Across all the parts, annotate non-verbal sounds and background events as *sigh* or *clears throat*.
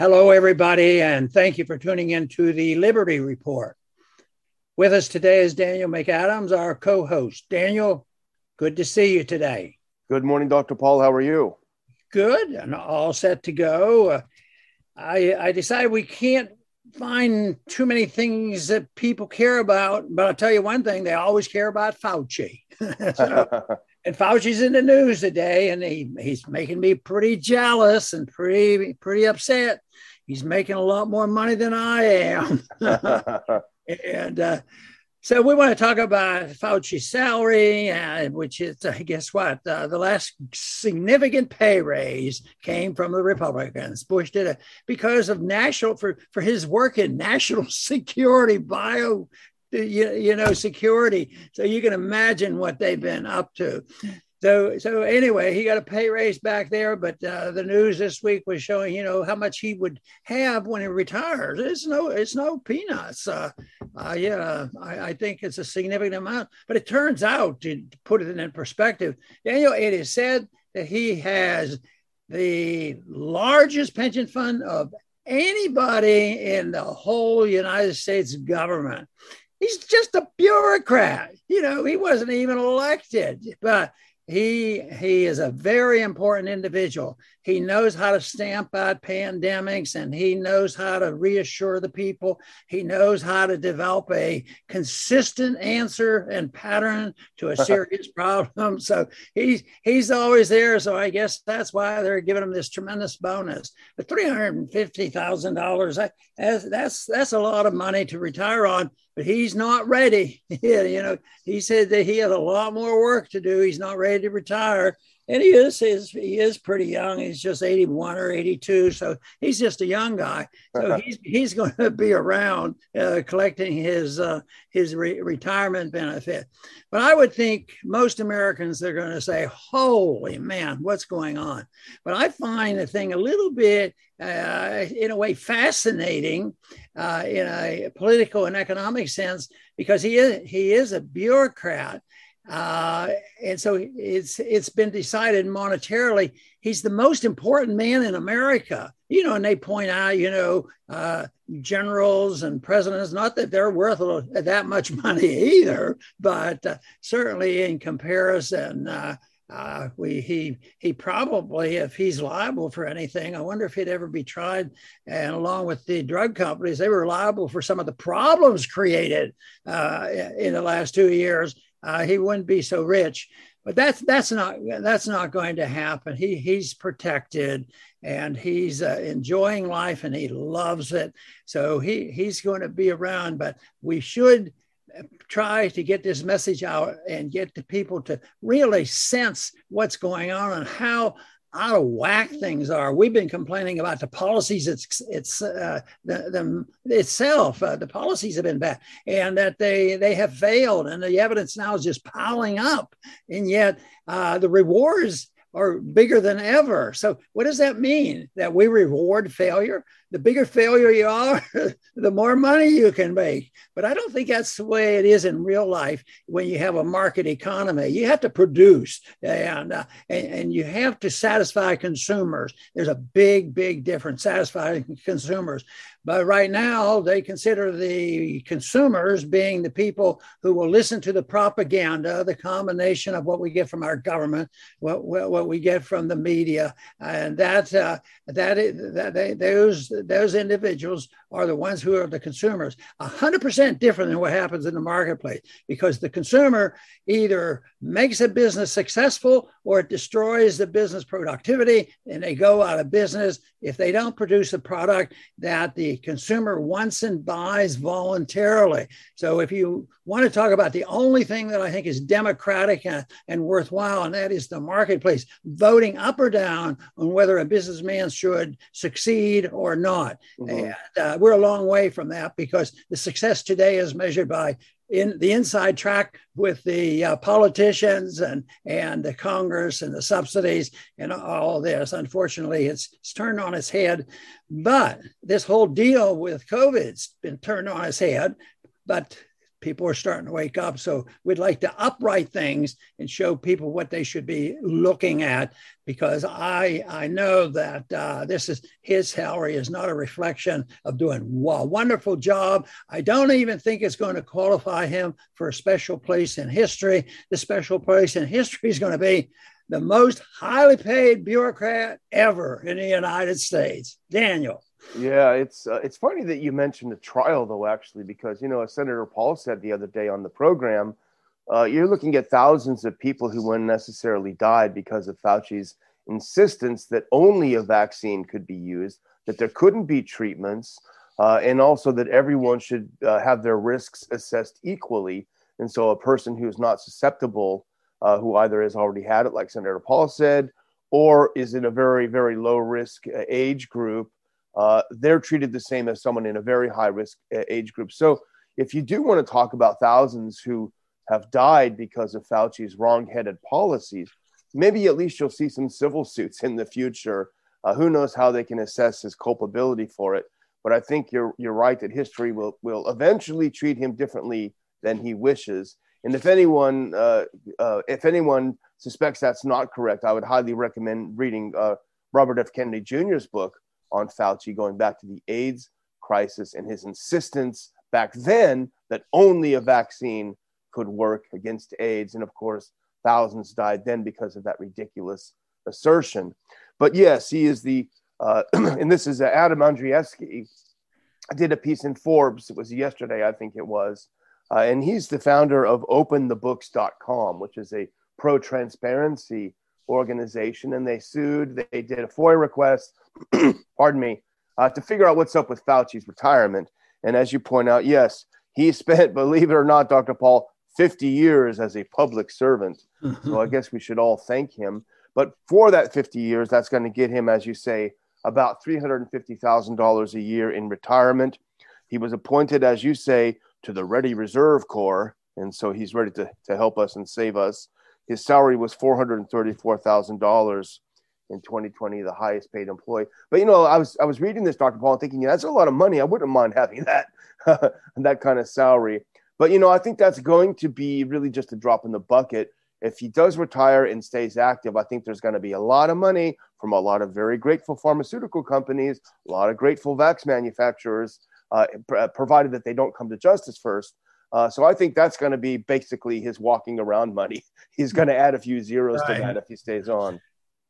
Hello, everybody, and thank you for tuning in to the Liberty Report. With us today is Daniel McAdams, our co host. Daniel, good to see you today. Good morning, Dr. Paul. How are you? Good, and all set to go. Uh, I, I decided we can't find too many things that people care about, but I'll tell you one thing they always care about Fauci. *laughs* so, *laughs* and Fauci's in the news today, and he, he's making me pretty jealous and pretty pretty upset. He's making a lot more money than I am, *laughs* and uh, so we want to talk about Fauci's salary, uh, which is uh, guess what? Uh, the last significant pay raise came from the Republicans. Bush did it because of national for for his work in national *laughs* security, bio you, you know security. So you can imagine what they've been up to. So so anyway he got a pay raise back there but uh, the news this week was showing you know how much he would have when he retires. It's no it's no peanuts. Uh, uh, yeah I, I, think it's a significant amount but it turns out to put it in perspective daniel it is said that he has the largest pension fund of anybody in the whole united states government he's just a bureaucrat. You know, he wasn't even elected, but he he is a very important individual. He knows how to stamp out pandemics and he knows how to reassure the people. He knows how to develop a consistent answer and pattern to a *laughs* serious problem. So he's he's always there. So I guess that's why they're giving him this tremendous bonus. But three hundred and fifty thousand dollars that's that's that's a lot of money to retire on. But he's not ready. *laughs* you know, he said that he had a lot more work to do. He's not ready to retire and he is he's, he is pretty young. He's just 81 or 82, so he's just a young guy. So he's he's going to be around uh, collecting his uh, his re- retirement benefit. But I would think most Americans they're going to say, "Holy man, what's going on?" But I find the thing a little bit, uh, in a way, fascinating uh, in a political and economic sense because he is he is a bureaucrat uh, and so it's it's been decided monetarily he's the most important man in America. You know, and they point out, you know, uh, generals and presidents, not that they're worth that much *laughs* money either, but uh, certainly in comparison, uh, uh, we he he probably if he's liable for anything i wonder if he'd ever be tried and along with the drug companies they were liable for some of the problems created uh, in the last two years uh, he wouldn't be so rich. But that's that's not that's not going to happen. He he's protected and he's uh, enjoying life and he loves it. So he he's going to be around. But we should try to get this message out and get the people to really sense what's going on and how out of whack things are. We've been complaining about the policies it's it's uh, the, the itself. Uh, the policies have been bad, and that they they have failed, and the evidence now is just piling up. And yet, uh, the rewards are bigger than ever. So, what does that mean? That we reward failure? The bigger failure you are, *laughs* the more money you can make. But I don't think that's the way it is in real life when you have a market economy. You have to produce and, uh, and, and you have to satisfy consumers. There's a big, big difference satisfying consumers. But right now, they consider the consumers being the people who will listen to the propaganda, the combination of what we get from our government, what, what, we get from the media, and that uh, that, that they, those those individuals are the ones who are the consumers. hundred percent different than what happens in the marketplace, because the consumer either makes a business successful or it destroys the business productivity, and they go out of business if they don't produce a product that the consumer wants and buys voluntarily. So if you want to talk about the only thing that I think is democratic and, and worthwhile, and that is the marketplace voting up or down on whether a businessman should succeed or not. Mm-hmm. And uh, we're a long way from that because the success today is measured by in the inside track with the uh, politicians and and the Congress and the subsidies and all this. Unfortunately, it's, it's turned on its head. But this whole deal with COVID's been turned on its head. But people are starting to wake up. So we'd like to upright things and show people what they should be looking at because I I know that uh, this is his salary is not a reflection of doing a wonderful job. I don't even think it's going to qualify him for a special place in history. The special place in history is going to be the most highly paid bureaucrat ever in the United States. Daniel. Yeah, it's uh, it's funny that you mentioned the trial though, actually, because you know, as Senator Paul said the other day on the program, uh, you're looking at thousands of people who unnecessarily died because of Fauci's insistence that only a vaccine could be used, that there couldn't be treatments, uh, and also that everyone should uh, have their risks assessed equally. And so, a person who is not susceptible, uh, who either has already had it, like Senator Paul said, or is in a very, very low risk uh, age group uh, they're treated the same as someone in a very high risk age group. So if you do want to talk about thousands who have died because of Fauci's wrong-headed policies, maybe at least you'll see some civil suits in the future. Uh, who knows how they can assess his culpability for it? But I think you're you're right that history will will eventually treat him differently than he wishes. And if anyone uh, uh, if anyone suspects that's not correct, I would highly recommend reading uh, Robert F. Kennedy Jr.'s book on Fauci going back to the AIDS crisis and his insistence back then that only a vaccine could work against AIDS. And of course, thousands died then because of that ridiculous assertion. But yes, he is the, uh, *clears throat* and this is uh, Adam Andrzejewski. I did a piece in Forbes, it was yesterday, I think it was. Uh, and he's the founder of openthebooks.com, which is a pro transparency organization. And they sued, they did a FOIA request *clears throat* pardon me, uh, to figure out what's up with Fauci's retirement. And as you point out, yes, he *laughs* spent, believe it or not, Dr. Paul, 50 years as a public servant. *laughs* so I guess we should all thank him. But for that 50 years, that's going to get him, as you say, about $350,000 a year in retirement. He was appointed, as you say, to the Ready Reserve Corps. And so he's ready to, to help us and save us. His salary was $434,000 in 2020, the highest paid employee. But you know, I was I was reading this, Dr. Paul, and thinking, yeah, that's a lot of money. I wouldn't mind having that *laughs* that kind of salary. But you know, I think that's going to be really just a drop in the bucket. If he does retire and stays active, I think there's going to be a lot of money from a lot of very grateful pharmaceutical companies, a lot of grateful vax manufacturers, uh, pr- provided that they don't come to justice first. Uh, so I think that's going to be basically his walking around money. *laughs* He's going to add a few zeros right. to that if he stays on.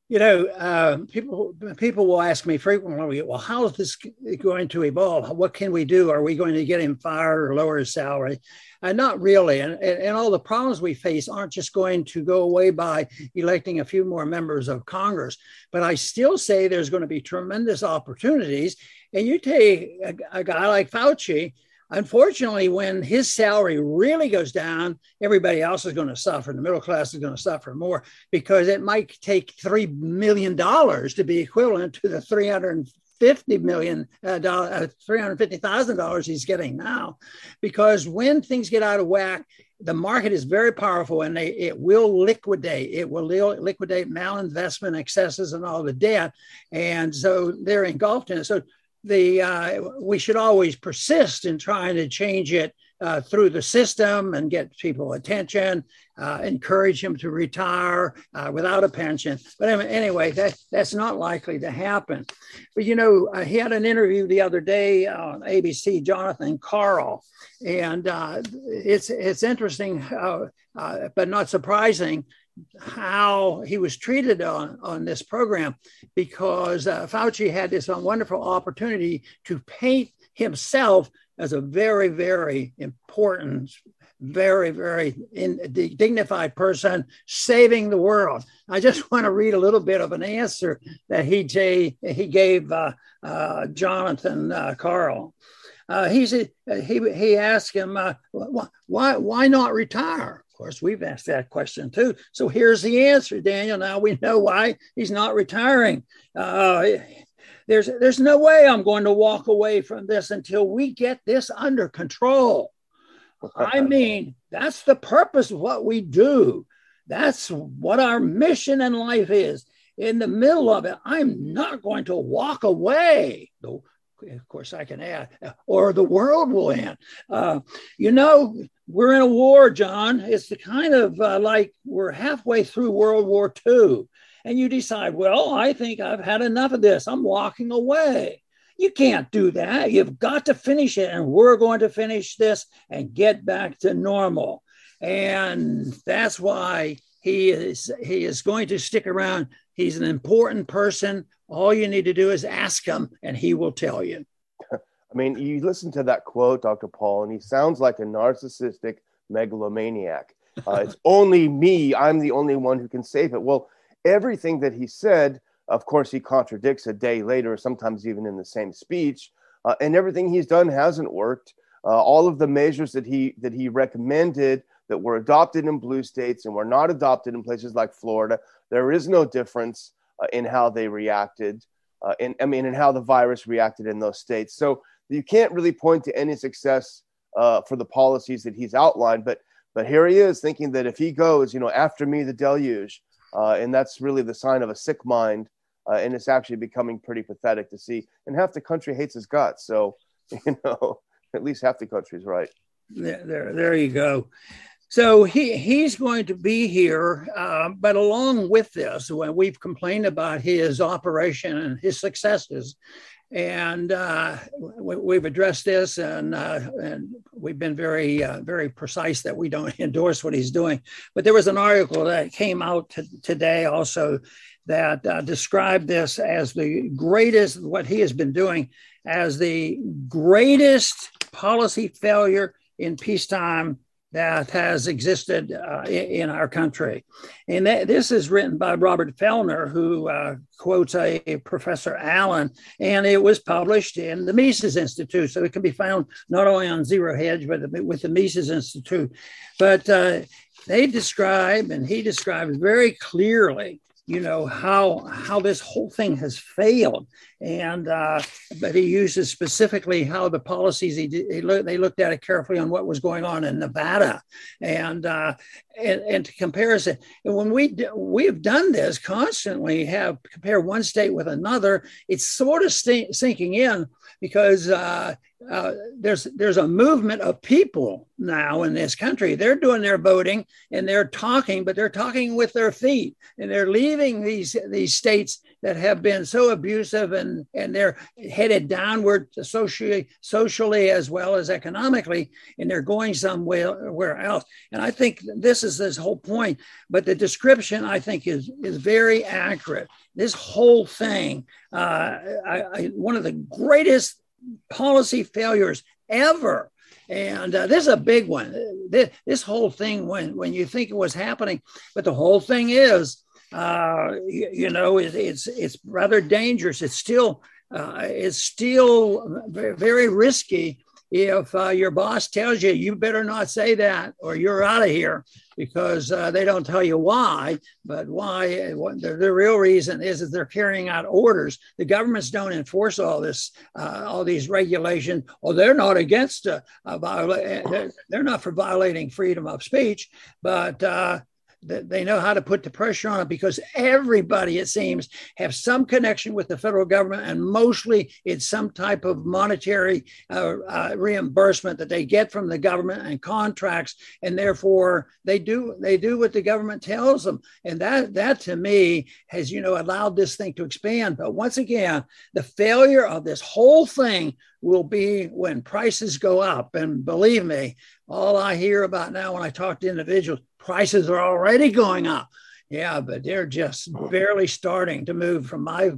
You know, uh, people people will ask me frequently, well, how is this going to evolve? What can we do? Are we going to get him fired or lower his salary? And not really. And, and all the problems we face aren't just going to go away by electing a few more members of Congress. But I still say there's going to be tremendous opportunities. And you take a, a guy like Fauci, Unfortunately, when his salary really goes down, everybody else is going to suffer. The middle class is going to suffer more because it might take $3 million to be equivalent to the three hundred fifty million dollars, uh, three hundred fifty thousand dollars he's getting now. Because when things get out of whack, the market is very powerful and they, it will liquidate. It will liquidate malinvestment excesses and all the debt. And so they're engulfed in it. So the uh, we should always persist in trying to change it uh, through the system and get people attention, uh, encourage them to retire uh, without a pension. But anyway, that, that's not likely to happen. But you know, uh, he had an interview the other day on ABC, Jonathan Karl, and uh, it's it's interesting, but not surprising how he was treated on, on this program because uh, Fauci had this wonderful opportunity to paint himself as a very, very important, very, very in, dignified person saving the world. I just *laughs* want to read a little bit of an answer that he, he gave uh, uh, Jonathan uh, Karl. Uh, he's, he, he asked him, uh, why, why not retire? Course, we've asked that question too. So here's the answer, Daniel. Now we know why he's not retiring. Uh, there's there's no way I'm going to walk away from this until we get this under control. I *laughs* mean, that's the purpose of what we do. That's what our mission in life is. In the middle of it, I'm not going to walk away. The of course, I can add, or the world will end. Uh, you know, we're in a war, John. It's the kind of uh, like we're halfway through World War II, and you decide, well, I think I've had enough of this. I'm walking away. You can't do that. You've got to finish it, and we're going to finish this and get back to normal. And that's why he is he is going to stick around. He's an important person. All you need to do is ask him, and he will tell you. I mean, you listen to that quote, Dr. Paul, and he sounds like a narcissistic megalomaniac. *laughs* Uh, it's only me. I'm the only one who can save it. Well, everything that he said, of course, he contradicts a day later, sometimes even in the same speech. Uh, and everything he's done hasn't worked. Uh, all of the measures that he that he recommended that were adopted in blue states and were not adopted in places like Florida. There is no difference uh, in how they reacted, uh, in, I mean, in how the virus reacted in those states. So you can't really point to any success uh, for the policies that he's outlined. But but here he is thinking that if he goes, you know, after me the deluge, uh, and that's really the sign of a sick mind. Uh, and it's actually becoming pretty pathetic to see. And half the country hates his guts. So, *laughs* you know, at least half the country's right. There, there, there you go. So he he's going to be here, uh, but along with this, when we've complained about his operation and his successes, and uh, we, have addressed this, and uh, and we've been very uh, very precise that we don't *laughs* endorse what he's doing. But there was an article that came out t- today also that uh, described this as the greatest what he has been doing as the greatest policy failure in peacetime that has existed uh, in, our country. And that, this is written by Robert Fellner, who uh, quotes a, a, Professor Allen, and it was published in the Mises Institute. So it can be found not only on Zero Hedge, but with the Mises Institute. But uh, they describe, and he describes very clearly, you know how how this whole thing has failed. And uh, but he uses specifically how the policies he, he look, they looked at it carefully on what was going on in Nevada. And uh, and, and to comparison and when we we've done this constantly have compare one state with another it's sort of st- sinking in because uh, uh, there's there's a movement of people now in this country. They're doing their voting and they're talking, but they're talking with their feet, and they're leaving these these states that have been so abusive and and they're headed downward socially socially as well as economically, and they're going somewhere else. And I think this is this whole point. But the description I think is is very accurate. This whole thing, uh, I, I, one of the greatest policy failures ever. And uh, this is a big one. This, this, whole thing, when, when you think it was happening, but the whole thing is, uh, you, you, know, it, it's it's rather dangerous. It's still uh, it's still very, very risky if uh, your boss tells you you better not say that or you're out of here because uh, they don't tell you why but why the, the, real reason is that they're carrying out orders. The governments don't enforce all this uh, all these regulations or they're not against viola- they're, they're, not for violating freedom of speech but uh, they know how to put the pressure on it because everybody, it seems, have some connection with the federal government, and mostly it's some type of monetary uh, uh, reimbursement that they get from the government and contracts, and therefore they do they do what the government tells them, and that that to me has you know allowed this thing to expand. But once again, the failure of this whole thing will be when prices go up, and believe me, all I hear about now when I talk to individuals prices are already going up. Yeah, but they're just barely starting to move, from my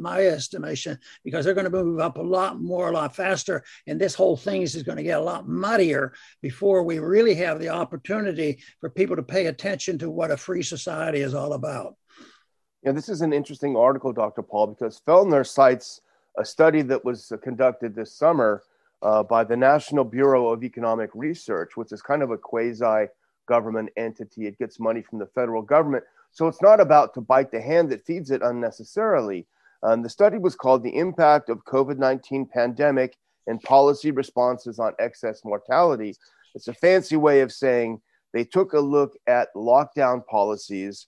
my estimation, because they're going to move up a lot more, a lot faster, and this whole thing is going to get a lot muddier before we really have the opportunity for people to pay attention to what a free society is all about. Yeah, this is an interesting article, Dr. Paul, because Fellner cites a study that was conducted this summer uh, by the National Bureau of Economic Research, which is kind of a quasi government entity. It gets money from the federal government. So it's not about to bite the hand that feeds it unnecessarily. Um, the study was called The Impact of COVID 19 Pandemic and Policy Responses on Excess Mortality. It's a fancy way of saying they took a look at lockdown policies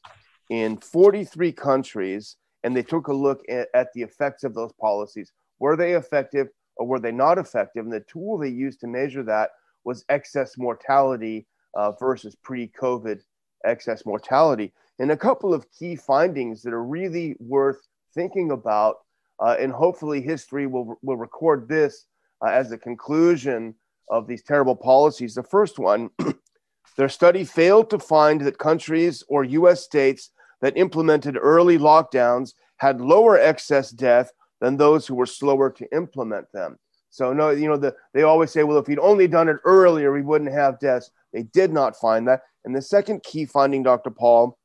in 43 countries and they took a look at, at the effects of those policies Were they effective or were they not effective? And the tool they used to measure that was excess mortality uh, versus pre COVID excess mortality. And a couple of key findings that are really worth thinking about, uh, and hopefully history will, will record this uh, as the conclusion of these terrible policies. The first one, *clears throat* their study failed to find that countries or US states that implemented early lockdowns had lower excess death than those who were slower to implement them. So no, you know, the, they always say, well, if we'd only done it earlier, we wouldn't have deaths. They did not find that. And the second key finding, Dr. Paul,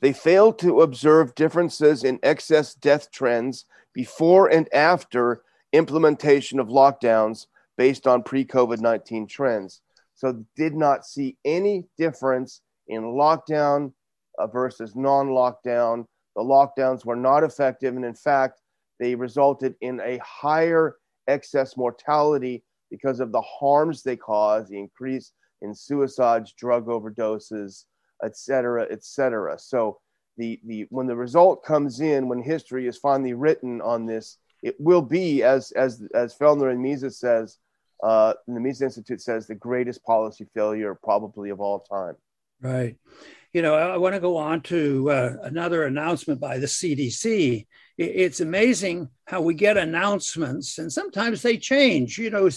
they failed to observe differences in excess death trends before and after implementation of lockdowns based on pre COVID 19 trends. So, did not see any difference in lockdown uh, versus non lockdown. The lockdowns were not effective. And in fact, they resulted in a higher excess mortality because of the harms they cause, the increase in suicides, drug overdoses, et cetera, et cetera. So the, the when the result comes in, when history is finally written on this, it will be as as as Fellner and Mises says, uh, the Mises Institute says, the greatest policy failure probably of all time. Right. You know, I want to go on to uh, another announcement by the CDC. It's amazing how we get announcements, and sometimes they change. You know,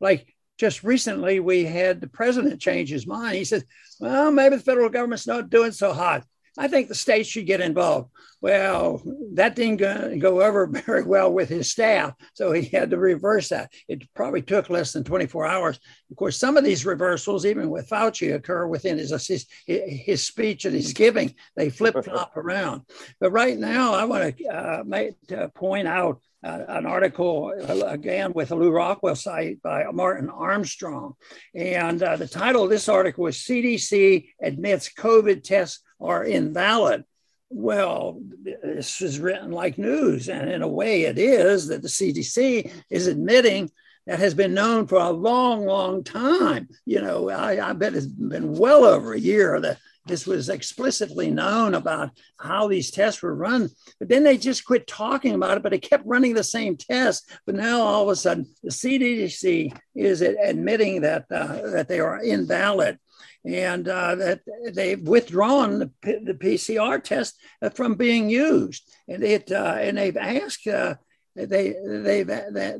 like just recently we had the president change his mind. He said, well, maybe the federal government's not doing so hot. I think the states should get involved. Well, that didn't go, over *laughs* very well with his staff, so he had to reverse that. It probably took less than 24 hours. Of course, some of these reversals, even with Fauci, occur within his his, his speech that he's giving. They flip *laughs* flop around. But right now, I want to uh, make, uh, point out uh, an article uh, again with a Lew Rockwell site by Martin Armstrong. And uh, the title of this article is CDC admits COVID tests are invalid. Well, this is written like news. And in a way, it is that the CDC is admitting that has been known for a long, long time. You know, I, I bet it's been well over a year that this was explicitly known about how these tests were run. But then they just quit talking about it, but they kept running the same tests. But now all of a sudden, the CDC is admitting that uh, that they are invalid and uh, that they've withdrawn the, the, PCR test from being used, and it uh, and they've asked. Uh, they they've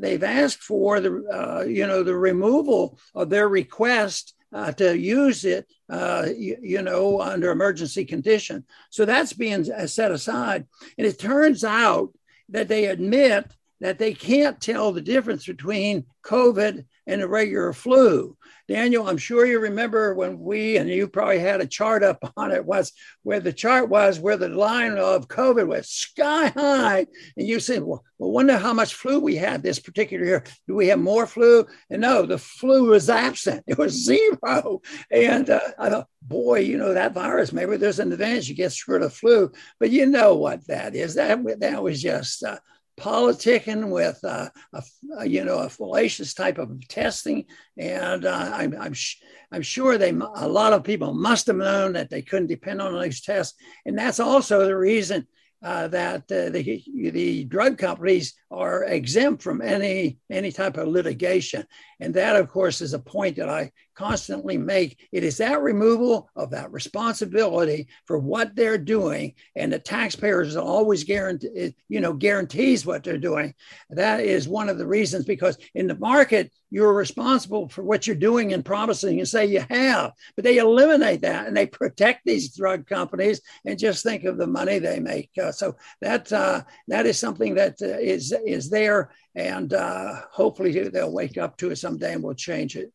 they've asked for the uh, you know the removal of their request uh, to use it, uh, you, you, know, under emergency condition. So that's being set aside. And it turns out that they admit that they can't tell the difference between COVID and a regular flu. Daniel, I'm sure you remember when we and you probably had a chart up *laughs* on it was where the chart was where the line of COVID was sky high, and you said, "Well, well wonder how much flu we had this particular year. Do we have more flu?" And no, the flu was absent. *laughs* It was zero. And uh, I thought, boy, you know that virus. Maybe there's an advantage you get rid of flu, but you know what that is. That that was just. Uh, politicking with uh, a, a, you know a fallacious type of testing, and uh, I'm I'm, sh- I'm sure they a lot of people must have known that they couldn't depend on these tests, and that's also the reason uh, that uh, the, the drug companies are exempt from any any type of litigation. And that of course is a point that i constantly make. It is that removal of that responsibility for what they're doing and the taxpayers always guarantee you know guarantees what they're doing. That is one of the reasons because in the market you're responsible for what you're doing and promising. And say you have but they eliminate that and they protect these drug companies and just think of the money they make. Uh, so that uh, that is something that uh, is is there and uh, hopefully they'll wake up to it someday and we'll change it.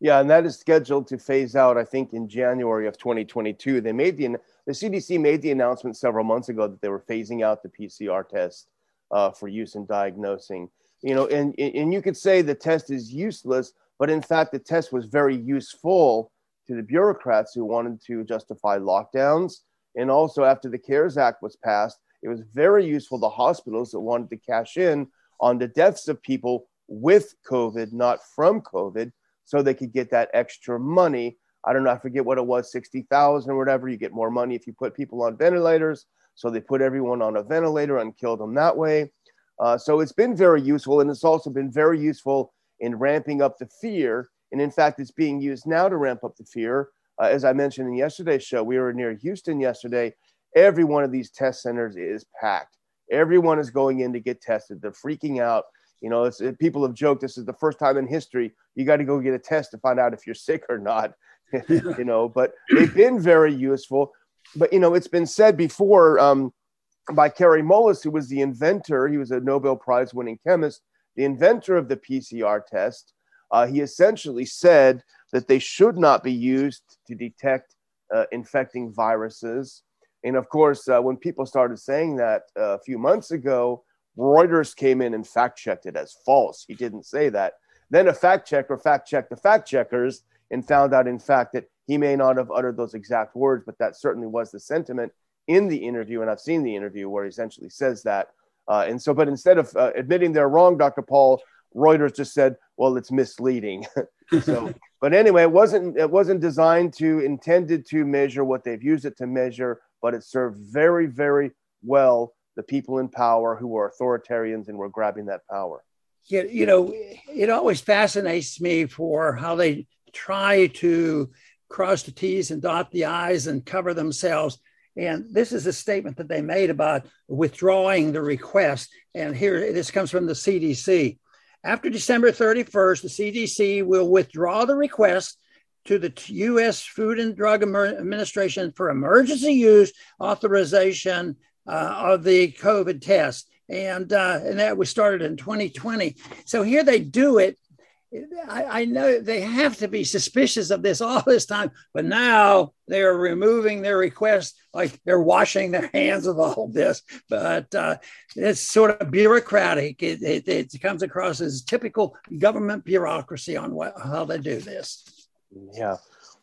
Yeah, and that is scheduled to phase out, I think, in January of 2022. They made the the CDC made the announcement several months ago that they were phasing out the PCR test uh, for use in diagnosing. You know, and and you could say the test is useless, but in fact, the test was very useful to the bureaucrats who wanted to justify lockdowns. And also, after the CARES Act was passed, it was very useful to hospitals that wanted to cash in on the deaths of people with COVID, not from COVID, so they could get that extra money. I don't know, I forget what it was, 60,000 or whatever. You get more money if you put people on ventilators. So they put everyone on a ventilator and killed them that way. Uh, so it's been very useful, and it's also been very useful in ramping up the fear. And in fact, it's being used now to ramp up the fear. Uh, as I mentioned in yesterday's show, we were near Houston yesterday. Every one of these test centers is packed. Everyone is going in to get tested. They're freaking out. You know, people have joked this is the first time in history you got to go get a test to find out if you're sick or not. *laughs* you know, but they've been very useful. But you know, it's been said before um, by Kary Mullis, who was the inventor. He was a Nobel Prize winning chemist, the inventor of the PCR test. Uh, he essentially said that they should not be used to detect uh, infecting viruses. And of course, uh, when people started saying that uh, a few months ago, Reuters came in and fact checked it as false. He didn't say that. Then a fact checker fact checked the fact checkers and found out, in fact, that he may not have uttered those exact words, but that certainly was the sentiment in the interview. And I've seen the interview where he essentially says that. Uh, and so, but instead of uh, admitting they're wrong, Dr. Paul, Reuters just said, well, it's misleading. *laughs* so, but anyway, it wasn't, it wasn't designed to, intended to measure what they've used it to measure, but it served very, very well the people in power who were authoritarians and were grabbing that power. Yeah, you know, it always fascinates me for how they try to cross the T's and dot the I's and cover themselves. And this is a statement that they made about withdrawing the request. And here, this comes from the CDC. After December 31st, the CDC will withdraw the request to the U.S. Food and Drug Administration for emergency use authorization uh, of the COVID test. And, uh, and that was started in 2020. So here they do it. I, I, know they have to be suspicious of this all this time, but now they're removing their request, like they're washing their hands of all this. But uh, it's sort of bureaucratic. It, it, it, comes across as typical government bureaucracy on what, how they do this. Yeah.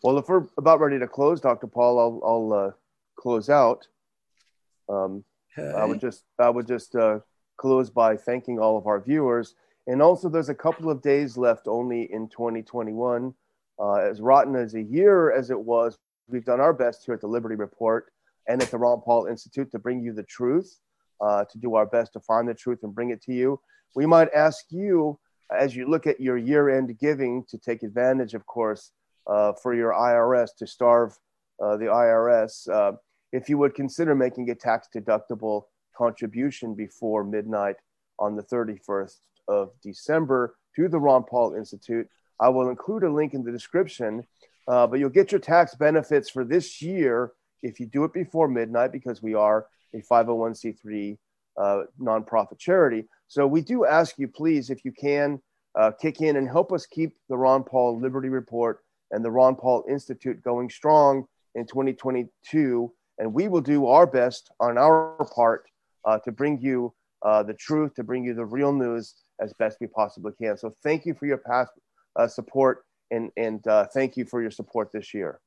Well, if we're about ready to close, Dr. Paul, I'll, I'll uh, close out. Um, okay. I would just I would just uh, close by thanking all of our viewers, and also there's a couple of days left only in 2021. Uh, as rotten as a year as it was, we've done our best here at the Liberty Report and at the Ron Paul Institute to bring you the truth, uh, to do our best to find the truth and bring it to you. We might ask you as you look at your year-end giving to take advantage, of course, for your IRS to starve uh, the IRS. Uh, if you would consider making a tax deductible contribution before midnight on the 31st of December to the Ron Paul Institute. I will include a link in the description, uh, but you'll get your tax benefits for this year if you do it before midnight because we are a 501c3 uh, nonprofit charity. So we do ask you, please, if you can, uh, kick in and help us keep the Ron Paul Liberty Report and the Ron Paul Institute going strong in 2022 and we will do our best on our part uh, to bring you uh, the truth, to bring you the real news as best we possibly can. So thank you for your past uh, support and, and uh, thank you for your support this year.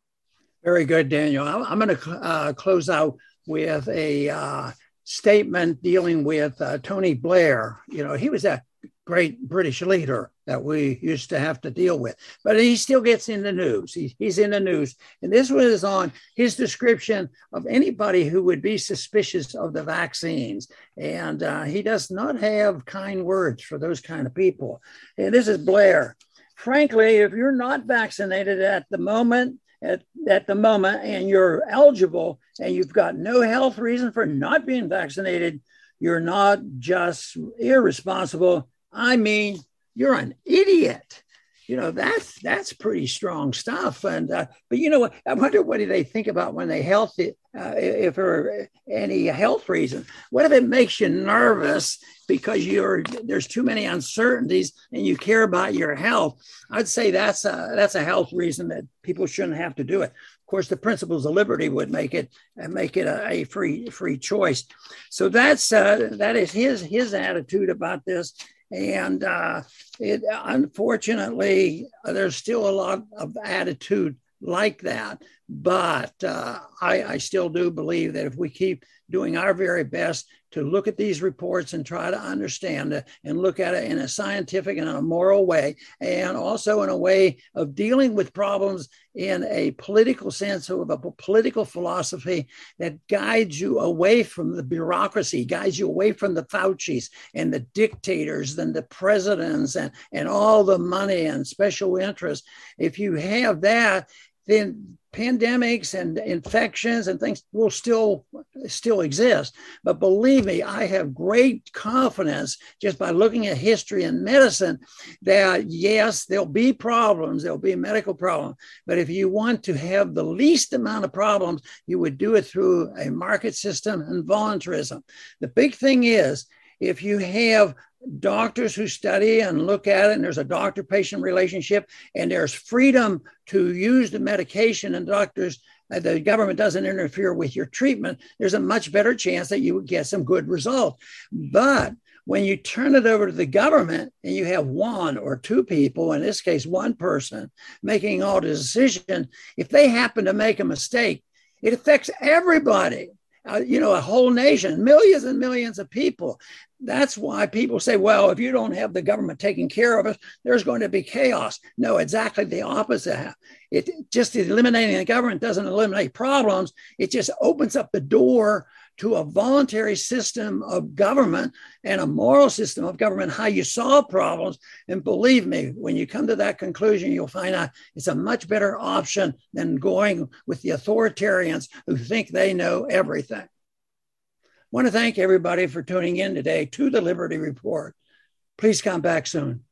Very good, Daniel. I'm going to uh, close out with a uh, statement dealing with Tony Blair. You know, he was a great British leader that we used to have to deal with. But he still gets in the news. He, he's in the news. And this was on his description of anybody who would be suspicious of the vaccines. And uh, he does not have kind words for those kind of people. And this is Blair. Frankly, if you're not vaccinated at the moment, at, at the moment, and you're eligible and you've got no health reason for not being vaccinated, you're not just irresponsible. I mean, you're an idiot. You know that's that's pretty strong stuff. And uh, but you know what? I wonder what do they think about when they health uh, if there any health reason? What if it makes you nervous because you're there's too many uncertainties and you care about your health? I'd say that's a that's a health reason that people shouldn't have to do it. Of course the principles of liberty would make it uh, make it a, a free free choice. So that's uh, that is his his attitude about this and uh, it unfortunately, there's still a lot of attitude like that. But uh, I, I still do believe that if we keep doing our very best to look at these reports and try to understand it and look at it in a scientific and a moral way, and also in a way of dealing with problems in a political sense of a political philosophy that guides you away from the bureaucracy, guides you away from the Fauci's and the dictators and the presidents and, and all the money and special interests. If you have that, then pandemics and infections and things will still still exist. But believe me i have great confidence just by looking at history and medicine that yes there'll be problems there'll be medical problems. But if you want to have the least amount of problems you would do it through a market system and voluntarism. The big thing is if you have doctors who study and look at it, and there's a doctor patient relationship, and there's freedom to use the medication, and doctors, uh, the government doesn't interfere with your treatment, there's a much better chance that you would get some good results. But when you turn it over to the government and you have one or two people, in this case, one person making all the decision, if they happen to make a mistake, it affects everybody. Uh, you know, a whole nation, millions and millions of people. That's why people say, well, if you don't have the government taking care of us, there's going to be chaos. No, exactly the opposite. It just eliminating the government doesn't eliminate problems. It just opens up the door to a voluntary system of government and a moral system of government, how you solve problems. And believe me, when you come to that conclusion, you'll find out it's a much better option than going with the authoritarians who think they know everything want to thank everybody for tuning in today to the Liberty Report. Please come back soon.